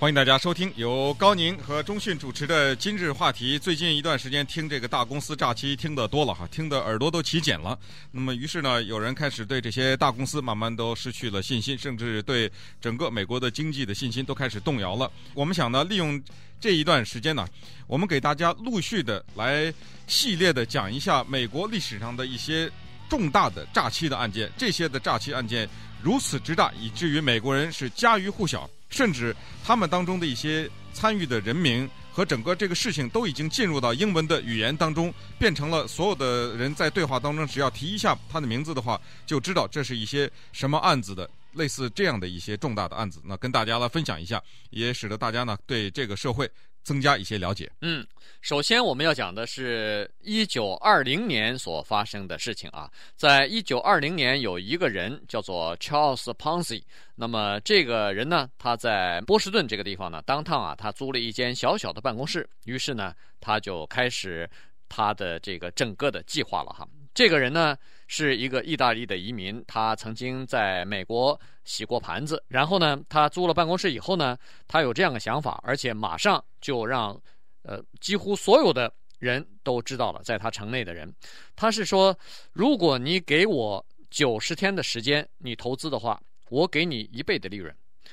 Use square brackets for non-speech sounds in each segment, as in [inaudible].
欢迎大家收听由高宁和中讯主持的今日话题。最近一段时间听这个大公司诈欺听得多了哈，听得耳朵都起茧了。那么于是呢，有人开始对这些大公司慢慢都失去了信心，甚至对整个美国的经济的信心都开始动摇了。我们想呢，利用这一段时间呢，我们给大家陆续的来系列的讲一下美国历史上的一些重大的诈欺的案件。这些的诈欺案件如此之大，以至于美国人是家喻户晓。甚至他们当中的一些参与的人名和整个这个事情都已经进入到英文的语言当中，变成了所有的人在对话当中，只要提一下他的名字的话，就知道这是一些什么案子的，类似这样的一些重大的案子。那跟大家来分享一下，也使得大家呢对这个社会增加一些了解。嗯，首先我们要讲的是一九二零年所发生的事情啊，在一九二零年有一个人叫做 Charles Ponzi。那么这个人呢，他在波士顿这个地方呢，当趟啊，他租了一间小小的办公室。于是呢，他就开始他的这个整个的计划了哈。这个人呢，是一个意大利的移民，他曾经在美国洗过盘子。然后呢，他租了办公室以后呢，他有这样的想法，而且马上就让呃几乎所有的人都知道了，在他城内的人，他是说，如果你给我九十天的时间，你投资的话。我给你一倍的利润，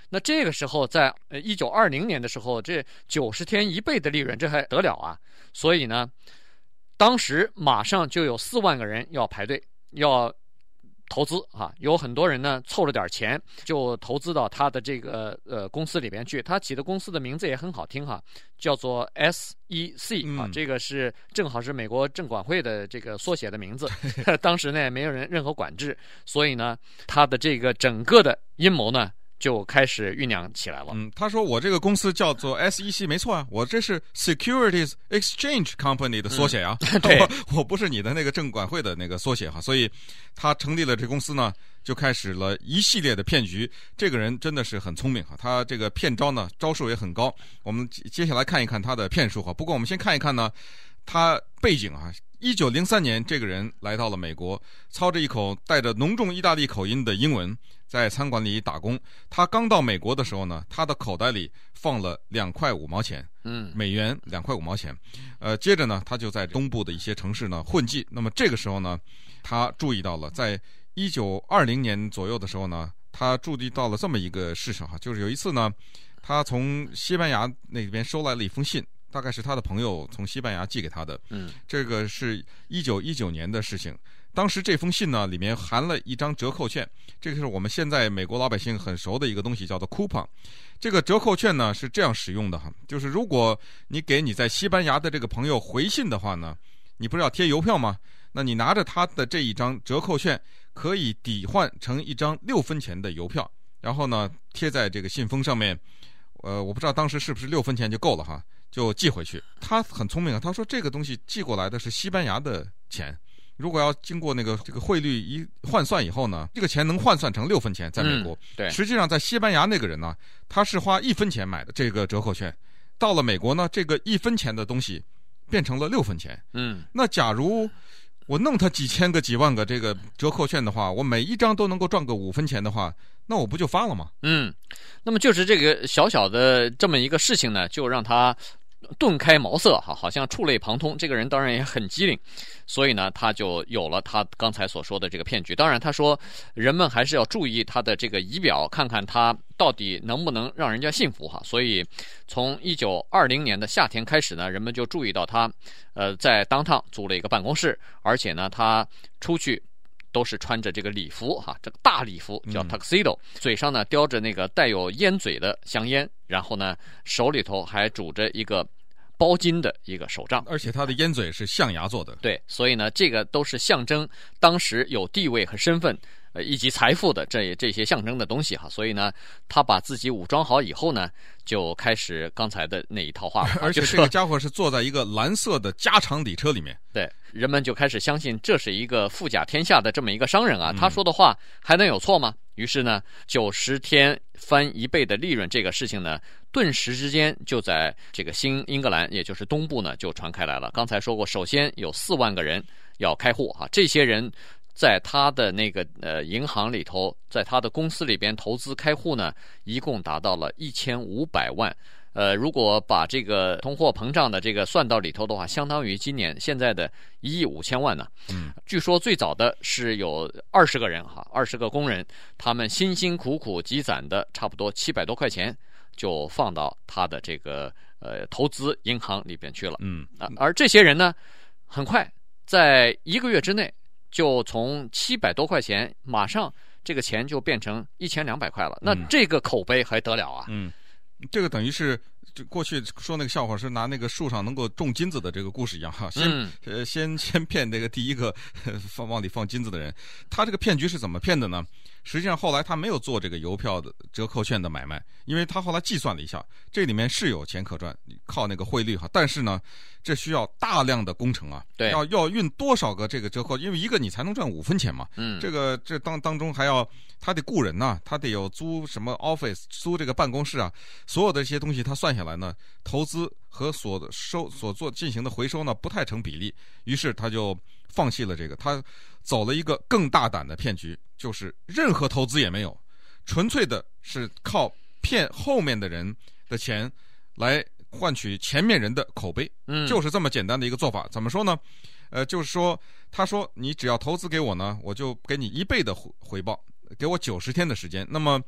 那这个时候在一九二零年的时候，这九十天一倍的利润，这还得了啊？所以呢，当时马上就有四万个人要排队要投资啊，有很多人呢凑了点钱就投资到他的这个呃公司里边去。他起的公司的名字也很好听哈，叫做 SEC 啊，这个是正好是美国证管会的这个缩写的名字。[laughs] 当时呢也没有人任何管制，所以呢他的这个整个的阴谋呢。就开始酝酿起来了。嗯，他说我这个公司叫做 SEC，没错啊，我这是 Securities Exchange Company 的缩写啊。嗯、[laughs] 对我，我不是你的那个证管会的那个缩写哈。所以，他成立了这公司呢，就开始了一系列的骗局。这个人真的是很聪明哈，他这个骗招呢，招数也很高。我们接下来看一看他的骗术哈。不过我们先看一看呢，他背景啊。一九零三年，这个人来到了美国，操着一口带着浓重意大利口音的英文，在餐馆里打工。他刚到美国的时候呢，他的口袋里放了两块五毛钱，嗯，美元两块五毛钱。呃，接着呢，他就在东部的一些城市呢混迹。那么这个时候呢，他注意到了，在一九二零年左右的时候呢，他注意到了这么一个事情哈，就是有一次呢，他从西班牙那边收来了一封信。大概是他的朋友从西班牙寄给他的。嗯，这个是一九一九年的事情。当时这封信呢，里面含了一张折扣券，这个是我们现在美国老百姓很熟的一个东西，叫做 coupon。这个折扣券呢是这样使用的哈，就是如果你给你在西班牙的这个朋友回信的话呢，你不是要贴邮票吗？那你拿着他的这一张折扣券，可以抵换成一张六分钱的邮票，然后呢贴在这个信封上面。呃，我不知道当时是不是六分钱就够了哈。就寄回去，他很聪明啊。他说这个东西寄过来的是西班牙的钱，如果要经过那个这个汇率一换算以后呢，这个钱能换算成六分钱，在美国。嗯、对，实际上在西班牙那个人呢，他是花一分钱买的这个折扣券，到了美国呢，这个一分钱的东西变成了六分钱。嗯，那假如我弄他几千个、几万个这个折扣券的话，我每一张都能够赚个五分钱的话。那我不就发了吗？嗯，那么就是这个小小的这么一个事情呢，就让他顿开茅塞哈，好像触类旁通。这个人当然也很机灵，所以呢，他就有了他刚才所说的这个骗局。当然，他说人们还是要注意他的这个仪表，看看他到底能不能让人家信服哈。所以，从一九二零年的夏天开始呢，人们就注意到他，呃，在 downtown 租了一个办公室，而且呢，他出去。都是穿着这个礼服哈，这个大礼服叫 tuxedo，嗯，嘴上呢叼着那个带有烟嘴的香烟，然后呢手里头还拄着一个包金的一个手杖，而且他的烟嘴是象牙做的。对，所以呢这个都是象征当时有地位和身份。以及财富的这这些象征的东西哈，所以呢，他把自己武装好以后呢，就开始刚才的那一套话。[laughs] 而且这个家伙是坐在一个蓝色的加长礼车里面，对，人们就开始相信这是一个富甲天下的这么一个商人啊，他说的话还能有错吗？于是呢，九十天翻一倍的利润这个事情呢，顿时之间就在这个新英格兰，也就是东部呢，就传开来了。刚才说过，首先有四万个人要开户啊，这些人。在他的那个呃银行里头，在他的公司里边投资开户呢，一共达到了一千五百万。呃，如果把这个通货膨胀的这个算到里头的话，相当于今年现在的一亿五千万呢。嗯，据说最早的是有二十个人哈，二十个工人，他们辛辛苦苦积攒的差不多七百多块钱，就放到他的这个呃投资银行里边去了。嗯啊，而这些人呢，很快在一个月之内，就从七百多块钱，马上这个钱就变成一千两百块了。那这个口碑还得了啊？嗯。这个等于是，就过去说那个笑话是拿那个树上能够种金子的这个故事一样哈，先、嗯、呃先先骗那个第一个 [laughs] 放往里放金子的人，他这个骗局是怎么骗的呢？实际上后来他没有做这个邮票的折扣券的买卖，因为他后来计算了一下，这里面是有钱可赚，靠那个汇率哈，但是呢，这需要大量的工程啊，对，要要运多少个这个折扣，因为一个你才能赚五分钱嘛，嗯，这个这当当中还要他得雇人呐、啊，他得有租什么 office，租这个办公室啊，所有的这些东西他算下来呢，投资和所收所做进行的回收呢不太成比例，于是他就放弃了这个，他走了一个更大胆的骗局。就是任何投资也没有，纯粹的是靠骗后面的人的钱来换取前面人的口碑，嗯，就是这么简单的一个做法。怎么说呢？呃，就是说，他说你只要投资给我呢，我就给你一倍的回回报，给我九十天的时间。那么，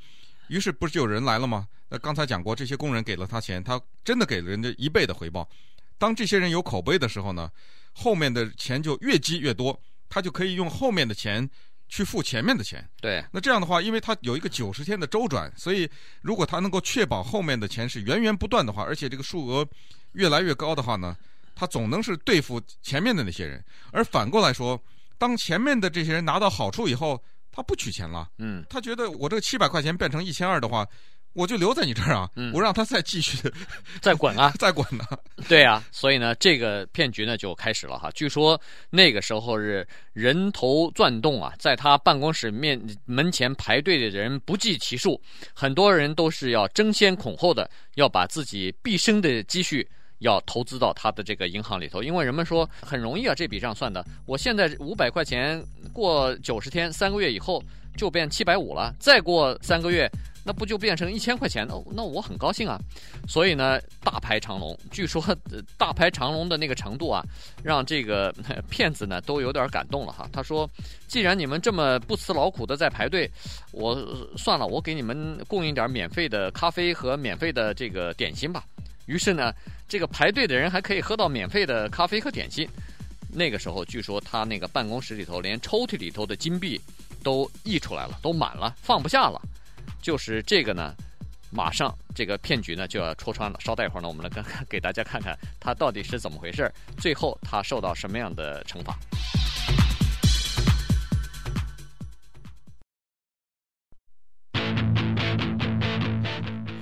于是不是就有人来了吗？那刚才讲过，这些工人给了他钱，他真的给了人家一倍的回报。当这些人有口碑的时候呢，后面的钱就越积越多，他就可以用后面的钱。去付前面的钱，对。那这样的话，因为他有一个九十天的周转，所以如果他能够确保后面的钱是源源不断的话，而且这个数额越来越高的话呢，他总能是对付前面的那些人。而反过来说，当前面的这些人拿到好处以后，他不取钱了，嗯，他觉得我这个七百块钱变成一千二的话。我就留在你这儿啊，嗯、我让他再继续 [laughs] 再滚啊，[laughs] 再滚呢。对啊，所以呢，这个骗局呢就开始了哈。据说那个时候是人头转动啊，在他办公室面门前排队的人不计其数，很多人都是要争先恐后的要把自己毕生的积蓄要投资到他的这个银行里头，因为人们说很容易啊，这笔账算的。我现在五百块钱过九十天，三个月以后就变七百五了，再过三个月。那不就变成一千块钱？那那我很高兴啊，所以呢，大排长龙。据说大排长龙的那个程度啊，让这个 [laughs] 骗子呢都有点感动了哈。他说：“既然你们这么不辞劳苦的在排队，我算了，我给你们供应点免费的咖啡和免费的这个点心吧。”于是呢，这个排队的人还可以喝到免费的咖啡和点心。那个时候，据说他那个办公室里头连抽屉里头的金币都溢出来了，都满了，放不下了。就是这个呢，马上这个骗局呢就要戳穿了。稍待一会儿呢，我们来看看，给大家看看他到底是怎么回事，最后他受到什么样的惩罚。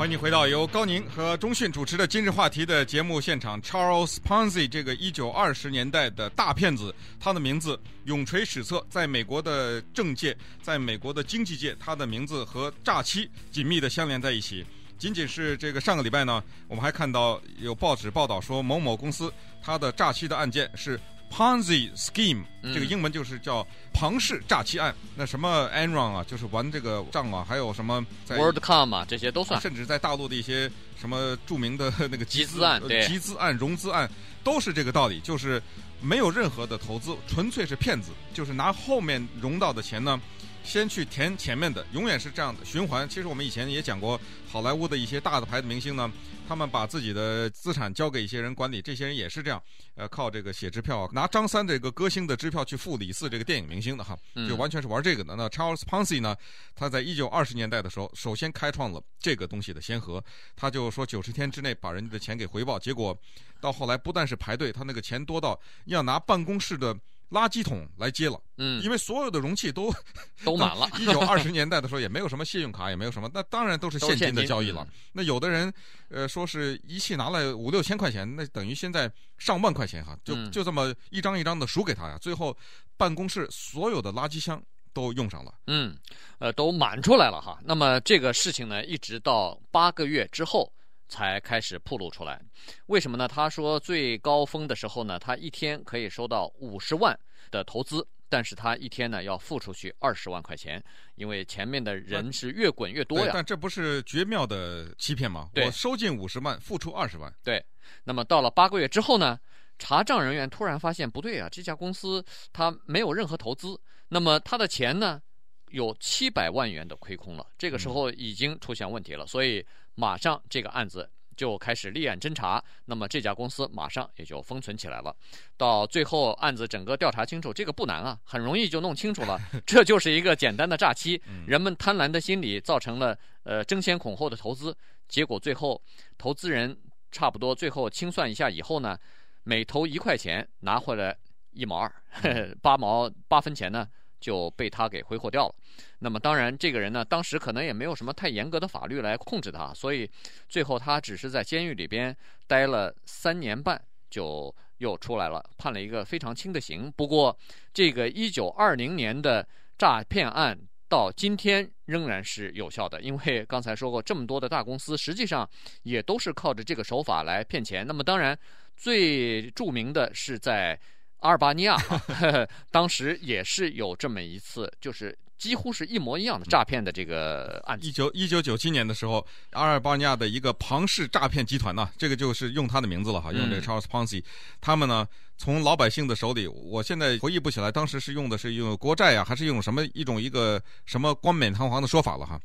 欢迎你回到由高宁和中讯主持的今日话题的节目现场。Charles Ponzi 这个一九二十年代的大骗子，他的名字永垂史册，在美国的政界，在美国的经济界，他的名字和诈欺紧密的相连在一起。仅仅是这个上个礼拜呢，我们还看到有报纸报道说，某某公司他的诈欺的案件是。Ponzi scheme，这个英文就是叫庞氏诈欺案。那什么 Enron 啊，就是玩这个账啊，还有什么在 WorldCom 啊，这些都算。甚至在大陆的一些什么著名的那个集资案、集资案、融资案，都是这个道理，就是没有任何的投资，纯粹是骗子，就是拿后面融到的钱呢，先去填前面的，永远是这样的循环。其实我们以前也讲过，好莱坞的一些大的牌的明星呢。他们把自己的资产交给一些人管理，这些人也是这样，呃，靠这个写支票，拿张三这个歌星的支票去付李四这个电影明星的哈，就完全是玩这个的。那 Charles Ponzi 呢，他在一九二十年代的时候，首先开创了这个东西的先河，他就说九十天之内把人家的钱给回报，结果到后来不但是排队，他那个钱多到要拿办公室的。垃圾桶来接了，嗯，因为所有的容器都 [laughs] 都满了。一九二十年代的时候也没有什么信用卡，也没有什么，那当然都是现金的交易了。那有的人，呃，说是一气拿了五六千块钱，那等于现在上万块钱哈，就就这么一张一张的数给他呀。最后办公室所有的垃圾箱都用上了，嗯，呃，都满出来了哈。那么这个事情呢，一直到八个月之后。才开始暴露出来，为什么呢？他说最高峰的时候呢，他一天可以收到五十万的投资，但是他一天呢要付出去二十万块钱，因为前面的人是越滚越多呀。但这不是绝妙的欺骗吗？我收进五十万，付出二十万。对，那么到了八个月之后呢，查账人员突然发现不对啊，这家公司他没有任何投资，那么他的钱呢有七百万元的亏空了，这个时候已经出现问题了，嗯、所以马上这个案子。就开始立案侦查，那么这家公司马上也就封存起来了。到最后案子整个调查清楚，这个不难啊，很容易就弄清楚了。[laughs] 这就是一个简单的诈欺，人们贪婪的心理造成了呃争先恐后的投资，结果最后投资人差不多最后清算一下以后呢，每投一块钱拿回来一毛二，[laughs] 八毛八分钱呢。就被他给挥霍掉了。那么当然，这个人呢，当时可能也没有什么太严格的法律来控制他，所以最后他只是在监狱里边待了三年半，就又出来了，判了一个非常轻的刑。不过，这个一九二零年的诈骗案到今天仍然是有效的，因为刚才说过，这么多的大公司实际上也都是靠着这个手法来骗钱。那么当然，最著名的是在。阿尔巴尼亚呵呵，[laughs] 当时也是有这么一次，就是几乎是一模一样的诈骗的这个案子。一九一九九七年的时候，阿尔巴尼亚的一个庞氏诈骗集团呢，这个就是用他的名字了哈，用这个 Charles Ponzi，、嗯、他们呢从老百姓的手里，我现在回忆不起来，当时是用的是用国债呀、啊，还是用什么一种一个什么冠冕堂皇的说法了哈，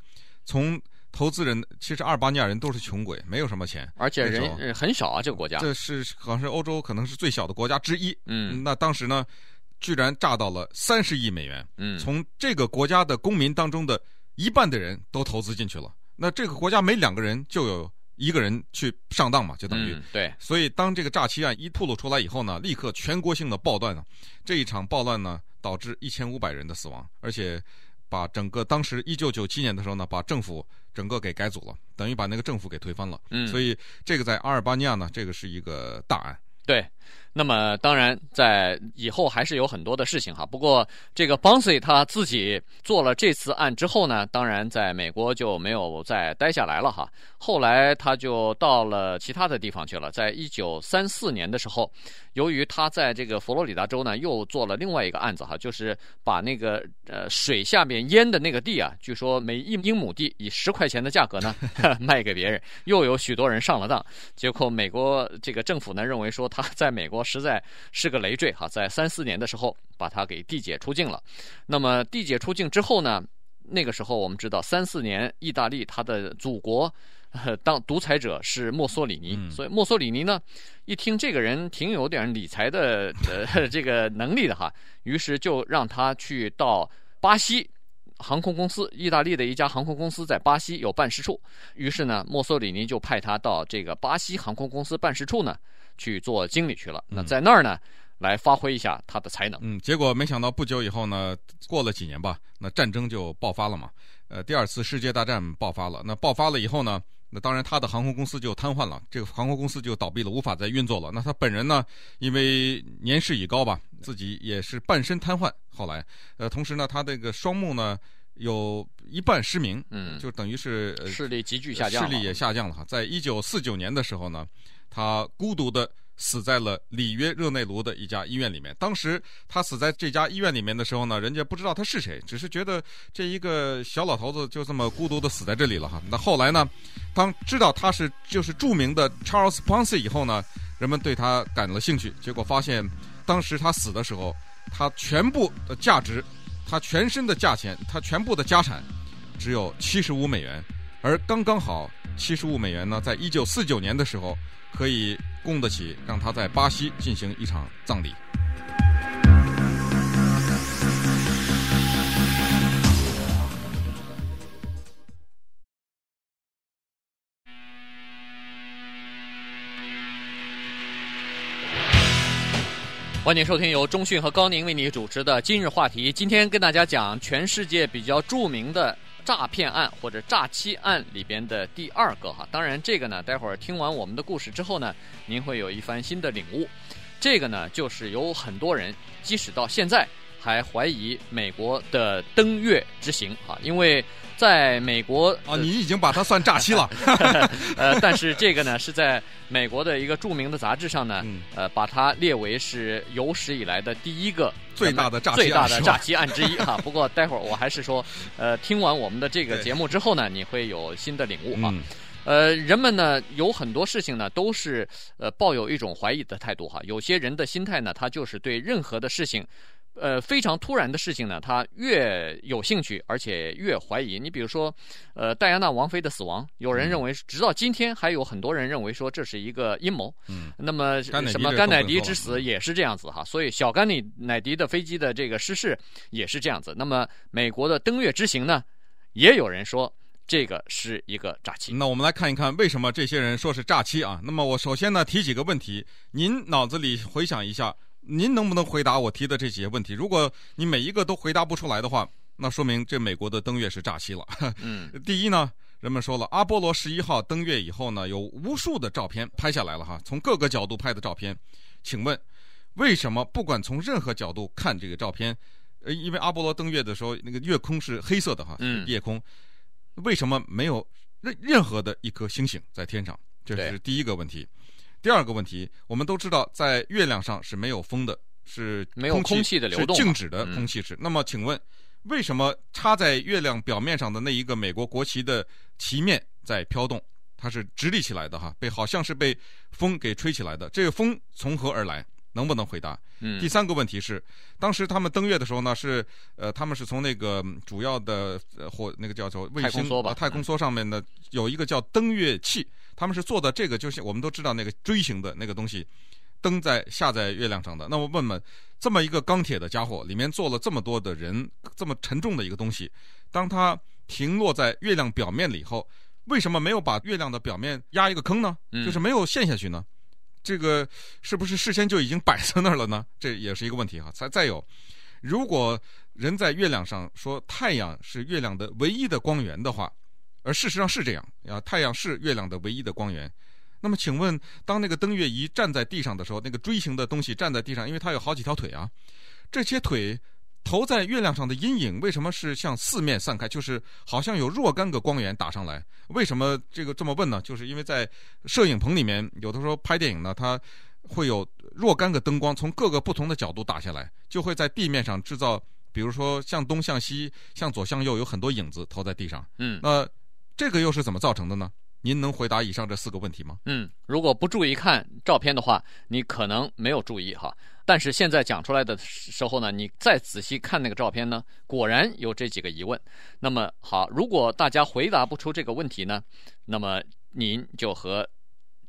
从。投资人其实阿尔巴尼亚人都是穷鬼，没有什么钱，而且人很少啊，这个国家。这是好像是欧洲可能是最小的国家之一。嗯，那当时呢，居然炸到了三十亿美元。嗯，从这个国家的公民当中的一半的人都投资进去了。那这个国家每两个人就有一个人去上当嘛，就等于、嗯、对。所以当这个诈欺案一吐露出来以后呢，立刻全国性的暴乱呢，这一场暴乱呢导致一千五百人的死亡，而且把整个当时一九九七年的时候呢，把政府。整个给改组了，等于把那个政府给推翻了。嗯，所以这个在阿尔巴尼亚呢，这个是一个大案。对。那么当然，在以后还是有很多的事情哈。不过这个 Ponzi 他自己做了这次案之后呢，当然在美国就没有再待下来了哈。后来他就到了其他的地方去了。在一九三四年的时候，由于他在这个佛罗里达州呢，又做了另外一个案子哈，就是把那个呃水下面淹的那个地啊，据说每一英亩地以十块钱的价格呢 [laughs] 卖给别人，又有许多人上了当。结果美国这个政府呢认为说他在美国。实在是个累赘哈，在三四年的时候把他给递解出境了。那么递解出境之后呢，那个时候我们知道，三四年意大利他的祖国当独裁者是墨索里尼，所以墨索里尼呢一听这个人挺有点理财的呃 [laughs] 这个能力的哈，于是就让他去到巴西航空公司，意大利的一家航空公司在巴西有办事处，于是呢墨索里尼就派他到这个巴西航空公司办事处呢。去做经理去了，那在那儿呢，来发挥一下他的才能。嗯，结果没想到不久以后呢，过了几年吧，那战争就爆发了嘛。呃，第二次世界大战爆发了。那爆发了以后呢，那当然他的航空公司就瘫痪了，这个航空公司就倒闭了，无法再运作了。那他本人呢，因为年事已高吧，自己也是半身瘫痪。后来，呃，同时呢，他这个双目呢有一半失明，嗯，就等于是、呃、视力急剧下降，视力也下降了哈。在一九四九年的时候呢。他孤独的死在了里约热内卢的一家医院里面。当时他死在这家医院里面的时候呢，人家不知道他是谁，只是觉得这一个小老头子就这么孤独的死在这里了哈。那后来呢，当知道他是就是著名的 Charles Ponzi 以后呢，人们对他感了兴趣。结果发现，当时他死的时候，他全部的价值，他全身的价钱，他全部的家产，只有七十五美元，而刚刚好七十五美元呢，在一九四九年的时候。可以供得起让他在巴西进行一场葬礼。欢迎收听由中讯和高宁为你主持的今日话题。今天跟大家讲全世界比较著名的。诈骗案或者诈欺案里边的第二个哈，当然这个呢，待会儿听完我们的故事之后呢，您会有一番新的领悟。这个呢，就是有很多人，即使到现在还怀疑美国的登月之行啊，因为在美国啊，你已经把它算诈欺了。[laughs] 呃，但是这个呢，是在美国的一个著名的杂志上呢，嗯、呃，把它列为是有史以来的第一个最大的诈欺最大的诈欺案之一哈。不过待会儿我还是说，呃，听完我们的这个节目之后呢，你会有新的领悟哈。嗯呃，人们呢有很多事情呢都是呃抱有一种怀疑的态度哈。有些人的心态呢，他就是对任何的事情，呃非常突然的事情呢，他越有兴趣，而且越怀疑。你比如说，呃，戴安娜王妃的死亡，有人认为直到今天还有很多人认为说这是一个阴谋。嗯。那么什么甘乃迪之死也是这样子哈。所以小甘乃乃迪的飞机的这个失事也是这样子。那么美国的登月之行呢，也有人说。这个是一个诈欺。那我们来看一看为什么这些人说是诈欺啊？那么我首先呢提几个问题，您脑子里回想一下，您能不能回答我提的这几个问题？如果你每一个都回答不出来的话，那说明这美国的登月是诈欺了。嗯，[laughs] 第一呢，人们说了，阿波罗十一号登月以后呢，有无数的照片拍下来了哈，从各个角度拍的照片。请问，为什么不管从任何角度看这个照片，呃，因为阿波罗登月的时候，那个月空是黑色的哈，嗯，夜空。为什么没有任任何的一颗星星在天上？这是第一个问题。第二个问题，我们都知道，在月亮上是没有风的，是没有空气的流动，是静止的空气是。那么，请问，为什么插在月亮表面上的那一个美国国旗的旗面在飘动？它是直立起来的哈，被好像是被风给吹起来的。这个风从何而来？能不能回答？嗯，第三个问题是，当时他们登月的时候呢，是呃，他们是从那个主要的呃或那个叫做卫星太空梭吧，太空梭上面呢有一个叫登月器，他们是做的这个，就是我们都知道那个锥形的那个东西，登在下在月亮上的。那我问问，这么一个钢铁的家伙，里面坐了这么多的人，这么沉重的一个东西，当它停落在月亮表面了以后，为什么没有把月亮的表面压一个坑呢？就是没有陷下去呢？这个是不是事先就已经摆在那儿了呢？这也是一个问题哈。再再有，如果人在月亮上说太阳是月亮的唯一的光源的话，而事实上是这样啊，太阳是月亮的唯一的光源。那么，请问，当那个登月仪站在地上的时候，那个锥形的东西站在地上，因为它有好几条腿啊，这些腿。投在月亮上的阴影为什么是向四面散开？就是好像有若干个光源打上来。为什么这个这么问呢？就是因为在摄影棚里面，有的时候拍电影呢，它会有若干个灯光从各个不同的角度打下来，就会在地面上制造，比如说向东向西、向左向右，有很多影子投在地上。嗯，那这个又是怎么造成的呢？您能回答以上这四个问题吗？嗯，如果不注意看照片的话，你可能没有注意哈。但是现在讲出来的时候呢，你再仔细看那个照片呢，果然有这几个疑问。那么好，如果大家回答不出这个问题呢，那么您就和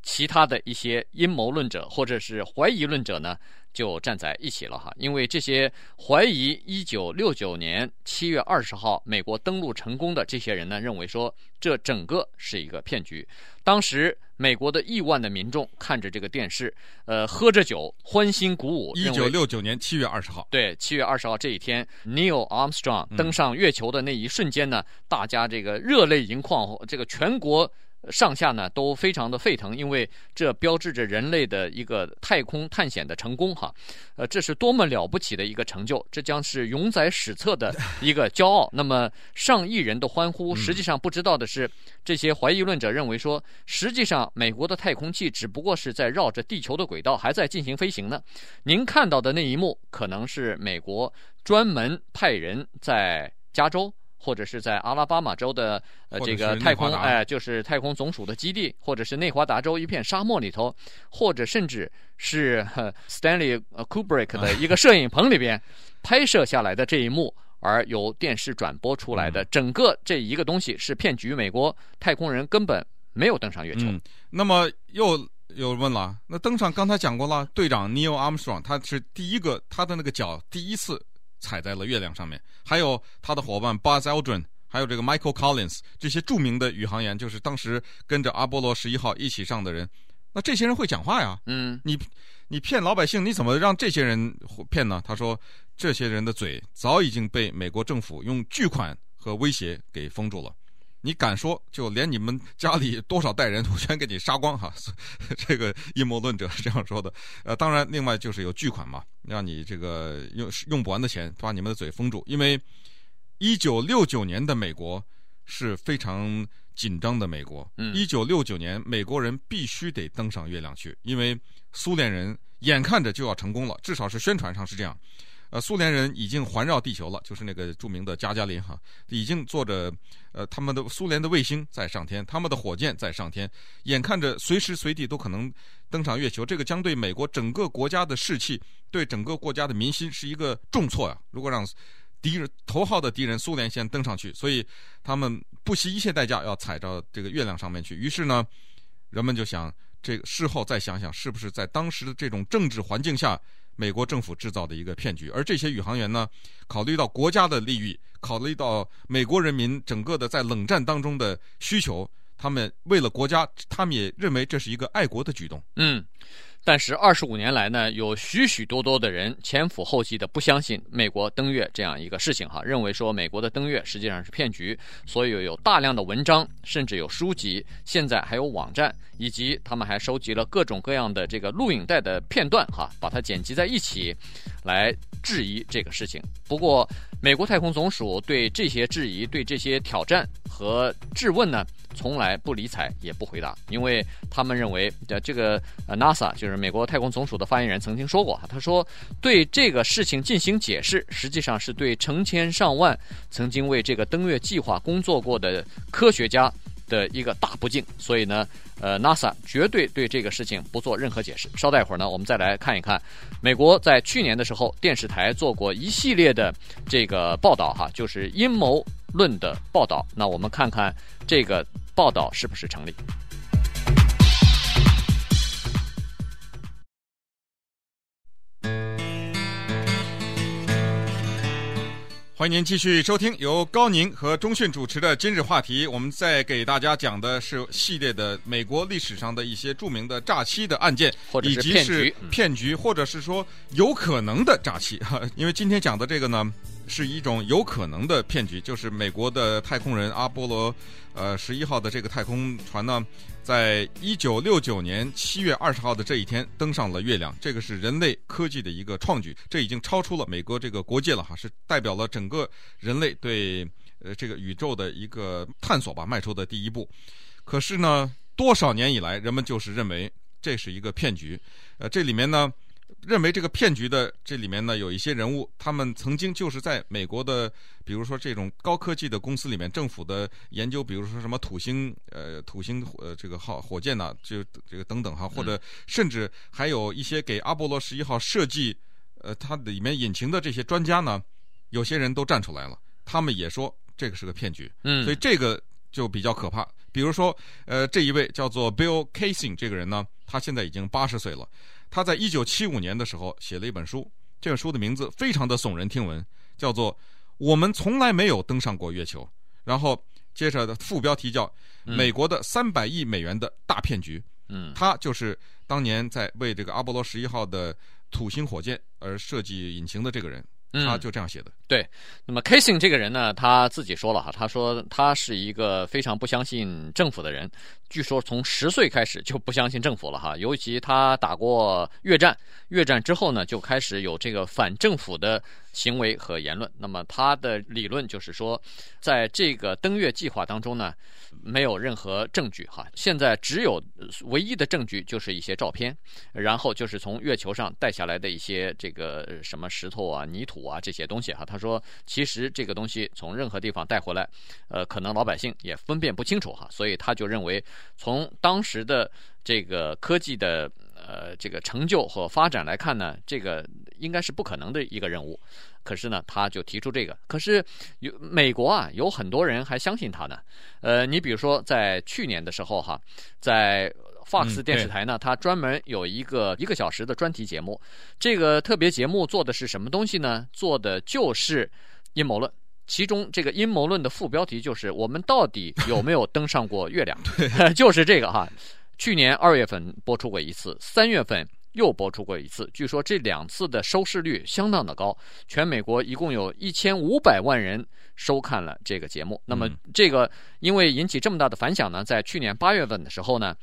其他的一些阴谋论者或者是怀疑论者呢，就站在一起了哈。因为这些怀疑一九六九年七月二十号美国登陆成功的这些人呢，认为说这整个是一个骗局。当时。美国的亿万的民众看着这个电视，呃，喝着酒，欢欣鼓舞。一九六九年七月二十号，对，七月二十号这一天，Neil Armstrong 登上月球的那一瞬间呢，嗯、大家这个热泪盈眶，这个全国。上下呢都非常的沸腾，因为这标志着人类的一个太空探险的成功哈，呃，这是多么了不起的一个成就，这将是永载史册的 [laughs] 一个骄傲。那么上亿人的欢呼，实际上不知道的是，这些怀疑论者认为说，实际上美国的太空器只不过是在绕着地球的轨道还在进行飞行呢。您看到的那一幕，可能是美国专门派人在加州。或者是在阿拉巴马州的呃这个太空哎，就是太空总署的基地，或者是内华达州一片沙漠里头，或者甚至是 Stanley Kubrick 的一个 [laughs] 摄影棚里边拍摄下来的这一幕，而由电视转播出来的整个这一个东西是骗局，美国太空人根本没有登上月球。嗯，那么又有问了，那登上刚才讲过了，队长 Neil Armstrong 他是第一个，他的那个脚第一次。踩在了月亮上面，还有他的伙伴 Buzz Aldrin，还有这个 Michael Collins，这些著名的宇航员，就是当时跟着阿波罗十一号一起上的人。那这些人会讲话呀？嗯，你你骗老百姓，你怎么让这些人骗呢？他说，这些人的嘴早已经被美国政府用巨款和威胁给封住了。你敢说，就连你们家里多少代人，我全给你杀光哈。[laughs] 这个阴谋论者是这样说的。呃，当然，另外就是有巨款嘛，让你这个用用不完的钱，把你们的嘴封住。因为一九六九年的美国是非常紧张的美国。一九六九年，美国人必须得登上月亮去，因为苏联人眼看着就要成功了，至少是宣传上是这样。呃，苏联人已经环绕地球了，就是那个著名的加加林哈，已经坐着呃他们的苏联的卫星在上天，他们的火箭在上天，眼看着随时随地都可能登上月球，这个将对美国整个国家的士气，对整个国家的民心是一个重挫呀。如果让敌人头号的敌人苏联先登上去，所以他们不惜一切代价要踩着这个月亮上面去。于是呢，人们就想，这个事后再想想，是不是在当时的这种政治环境下。美国政府制造的一个骗局，而这些宇航员呢，考虑到国家的利益，考虑到美国人民整个的在冷战当中的需求，他们为了国家，他们也认为这是一个爱国的举动。嗯。但是二十五年来呢，有许许多多的人前赴后继的不相信美国登月这样一个事情哈，认为说美国的登月实际上是骗局，所以有大量的文章，甚至有书籍，现在还有网站，以及他们还收集了各种各样的这个录影带的片段哈，把它剪辑在一起，来质疑这个事情。不过，美国太空总署对这些质疑、对这些挑战和质问呢，从来不理睬也不回答，因为他们认为呃这个呃 NASA 就是美国太空总署的发言人曾经说过，他说对这个事情进行解释，实际上是对成千上万曾经为这个登月计划工作过的科学家的一个大不敬，所以呢，呃，NASA 绝对对这个事情不做任何解释。稍待一会儿呢，我们再来看一看，美国在去年的时候，电视台做过一系列的这个报道，哈，就是阴谋论的报道。那我们看看这个报道是不是成立。欢迎您继续收听由高宁和钟迅主持的今日话题。我们在给大家讲的是系列的美国历史上的一些著名的诈欺的案件，以及是骗局，或者是说有可能的诈欺。[laughs] 因为今天讲的这个呢，是一种有可能的骗局，就是美国的太空人阿波罗呃十一号的这个太空船呢。在一九六九年七月二十号的这一天登上了月亮，这个是人类科技的一个创举，这已经超出了美国这个国界了哈，是代表了整个人类对呃这个宇宙的一个探索吧，迈出的第一步。可是呢，多少年以来，人们就是认为这是一个骗局，呃，这里面呢。认为这个骗局的这里面呢，有一些人物，他们曾经就是在美国的，比如说这种高科技的公司里面，政府的研究，比如说什么土星呃土星呃这个号火箭呐、啊，就这个等等哈，或者甚至还有一些给阿波罗十一号设计呃它里面引擎的这些专家呢，有些人都站出来了，他们也说这个是个骗局，嗯，所以这个就比较可怕。比如说呃这一位叫做 Bill Kaysing 这个人呢，他现在已经八十岁了。他在一九七五年的时候写了一本书，这本书的名字非常的耸人听闻，叫做《我们从来没有登上过月球》。然后接着的副标题叫《美国的三百亿美元的大骗局》。嗯，他就是当年在为这个阿波罗十一号的土星火箭而设计引擎的这个人。他就这样写的。对，那么 Kasing 这个人呢，他自己说了哈，他说他是一个非常不相信政府的人。据说从十岁开始就不相信政府了哈，尤其他打过越战，越战之后呢，就开始有这个反政府的行为和言论。那么他的理论就是说，在这个登月计划当中呢，没有任何证据哈，现在只有唯一的证据就是一些照片，然后就是从月球上带下来的一些这个什么石头啊、泥土啊这些东西哈。他说，其实这个东西从任何地方带回来，呃，可能老百姓也分辨不清楚哈，所以他就认为。从当时的这个科技的呃这个成就和发展来看呢，这个应该是不可能的一个任务。可是呢，他就提出这个。可是有美国啊，有很多人还相信他呢。呃，你比如说在去年的时候哈，在 Fox 电视台呢，它专门有一个一个小时的专题节目。这个特别节目做的是什么东西呢？做的就是阴谋论。其中这个阴谋论的副标题就是“我们到底有没有登上过月亮？” [laughs] [laughs] 就是这个哈。去年二月份播出过一次，三月份又播出过一次。据说这两次的收视率相当的高，全美国一共有一千五百万人收看了这个节目。那么这个因为引起这么大的反响呢，在去年八月份的时候呢，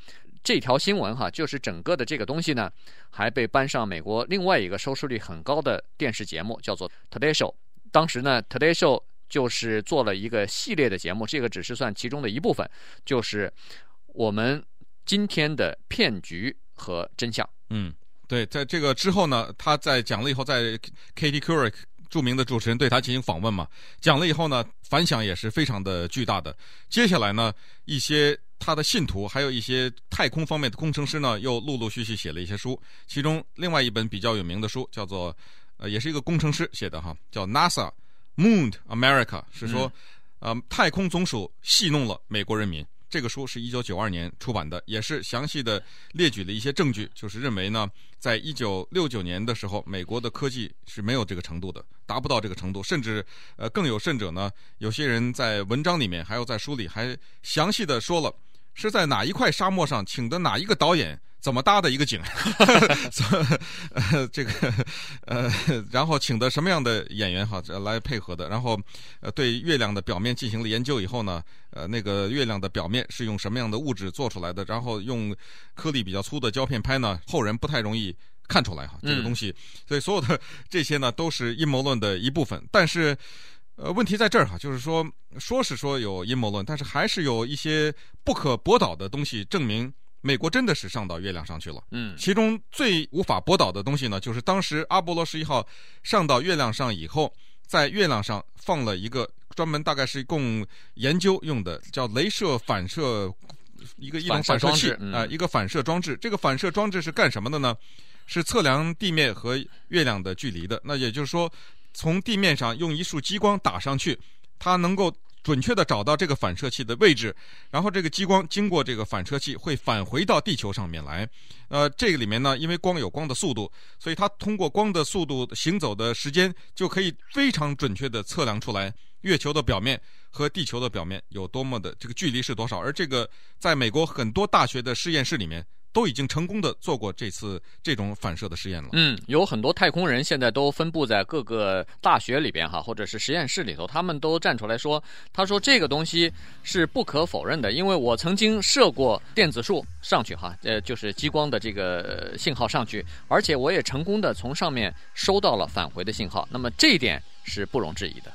这条新闻哈，就是整个的这个东西呢，还被搬上美国另外一个收视率很高的电视节目，叫做 Today Show。当时呢，Today Show 就是做了一个系列的节目，这个只是算其中的一部分，就是我们今天的骗局和真相。嗯。对，在这个之后呢，他在讲了以后，在 Katie Couric 著名的主持人对他进行访问嘛，讲了以后呢，反响也是非常的巨大的。接下来呢，一些他的信徒，还有一些太空方面的工程师呢，又陆陆续续写了一些书。其中另外一本比较有名的书叫做，呃，也是一个工程师写的哈，叫 NASA Mooned America，是说，呃，太空总署戏弄了美国人民。这个书是一九九二年出版的，也是详细的列举了一些证据，就是认为呢，在一九六九年的时候，美国的科技是没有这个程度的，达不到这个程度，甚至呃更有甚者呢，有些人在文章里面，还有在书里还详细的说了，是在哪一块沙漠上请的哪一个导演。怎么搭的一个景？[laughs] 呃，这个呃，然后请的什么样的演员哈来配合的？然后呃，对月亮的表面进行了研究以后呢，呃，那个月亮的表面是用什么样的物质做出来的？然后用颗粒比较粗的胶片拍呢，后人不太容易看出来哈这个东西。所以所有的这些呢都是阴谋论的一部分。但是呃，问题在这儿哈，就是说说是说有阴谋论，但是还是有一些不可驳倒的东西证明。美国真的是上到月亮上去了，嗯，其中最无法驳倒的东西呢，就是当时阿波罗十一号上到月亮上以后，在月亮上放了一个专门大概是供研究用的，叫镭射反射一个一种反射器啊、嗯呃，一个反射装置。这个反射装置是干什么的呢？是测量地面和月亮的距离的。那也就是说，从地面上用一束激光打上去，它能够。准确地找到这个反射器的位置，然后这个激光经过这个反射器会返回到地球上面来。呃，这个里面呢，因为光有光的速度，所以它通过光的速度行走的时间，就可以非常准确地测量出来月球的表面和地球的表面有多么的这个距离是多少。而这个在美国很多大学的实验室里面。都已经成功的做过这次这种反射的实验了。嗯，有很多太空人现在都分布在各个大学里边哈，或者是实验室里头，他们都站出来说，他说这个东西是不可否认的，因为我曾经射过电子束上去哈，呃，就是激光的这个信号上去，而且我也成功的从上面收到了返回的信号，那么这一点是不容置疑的。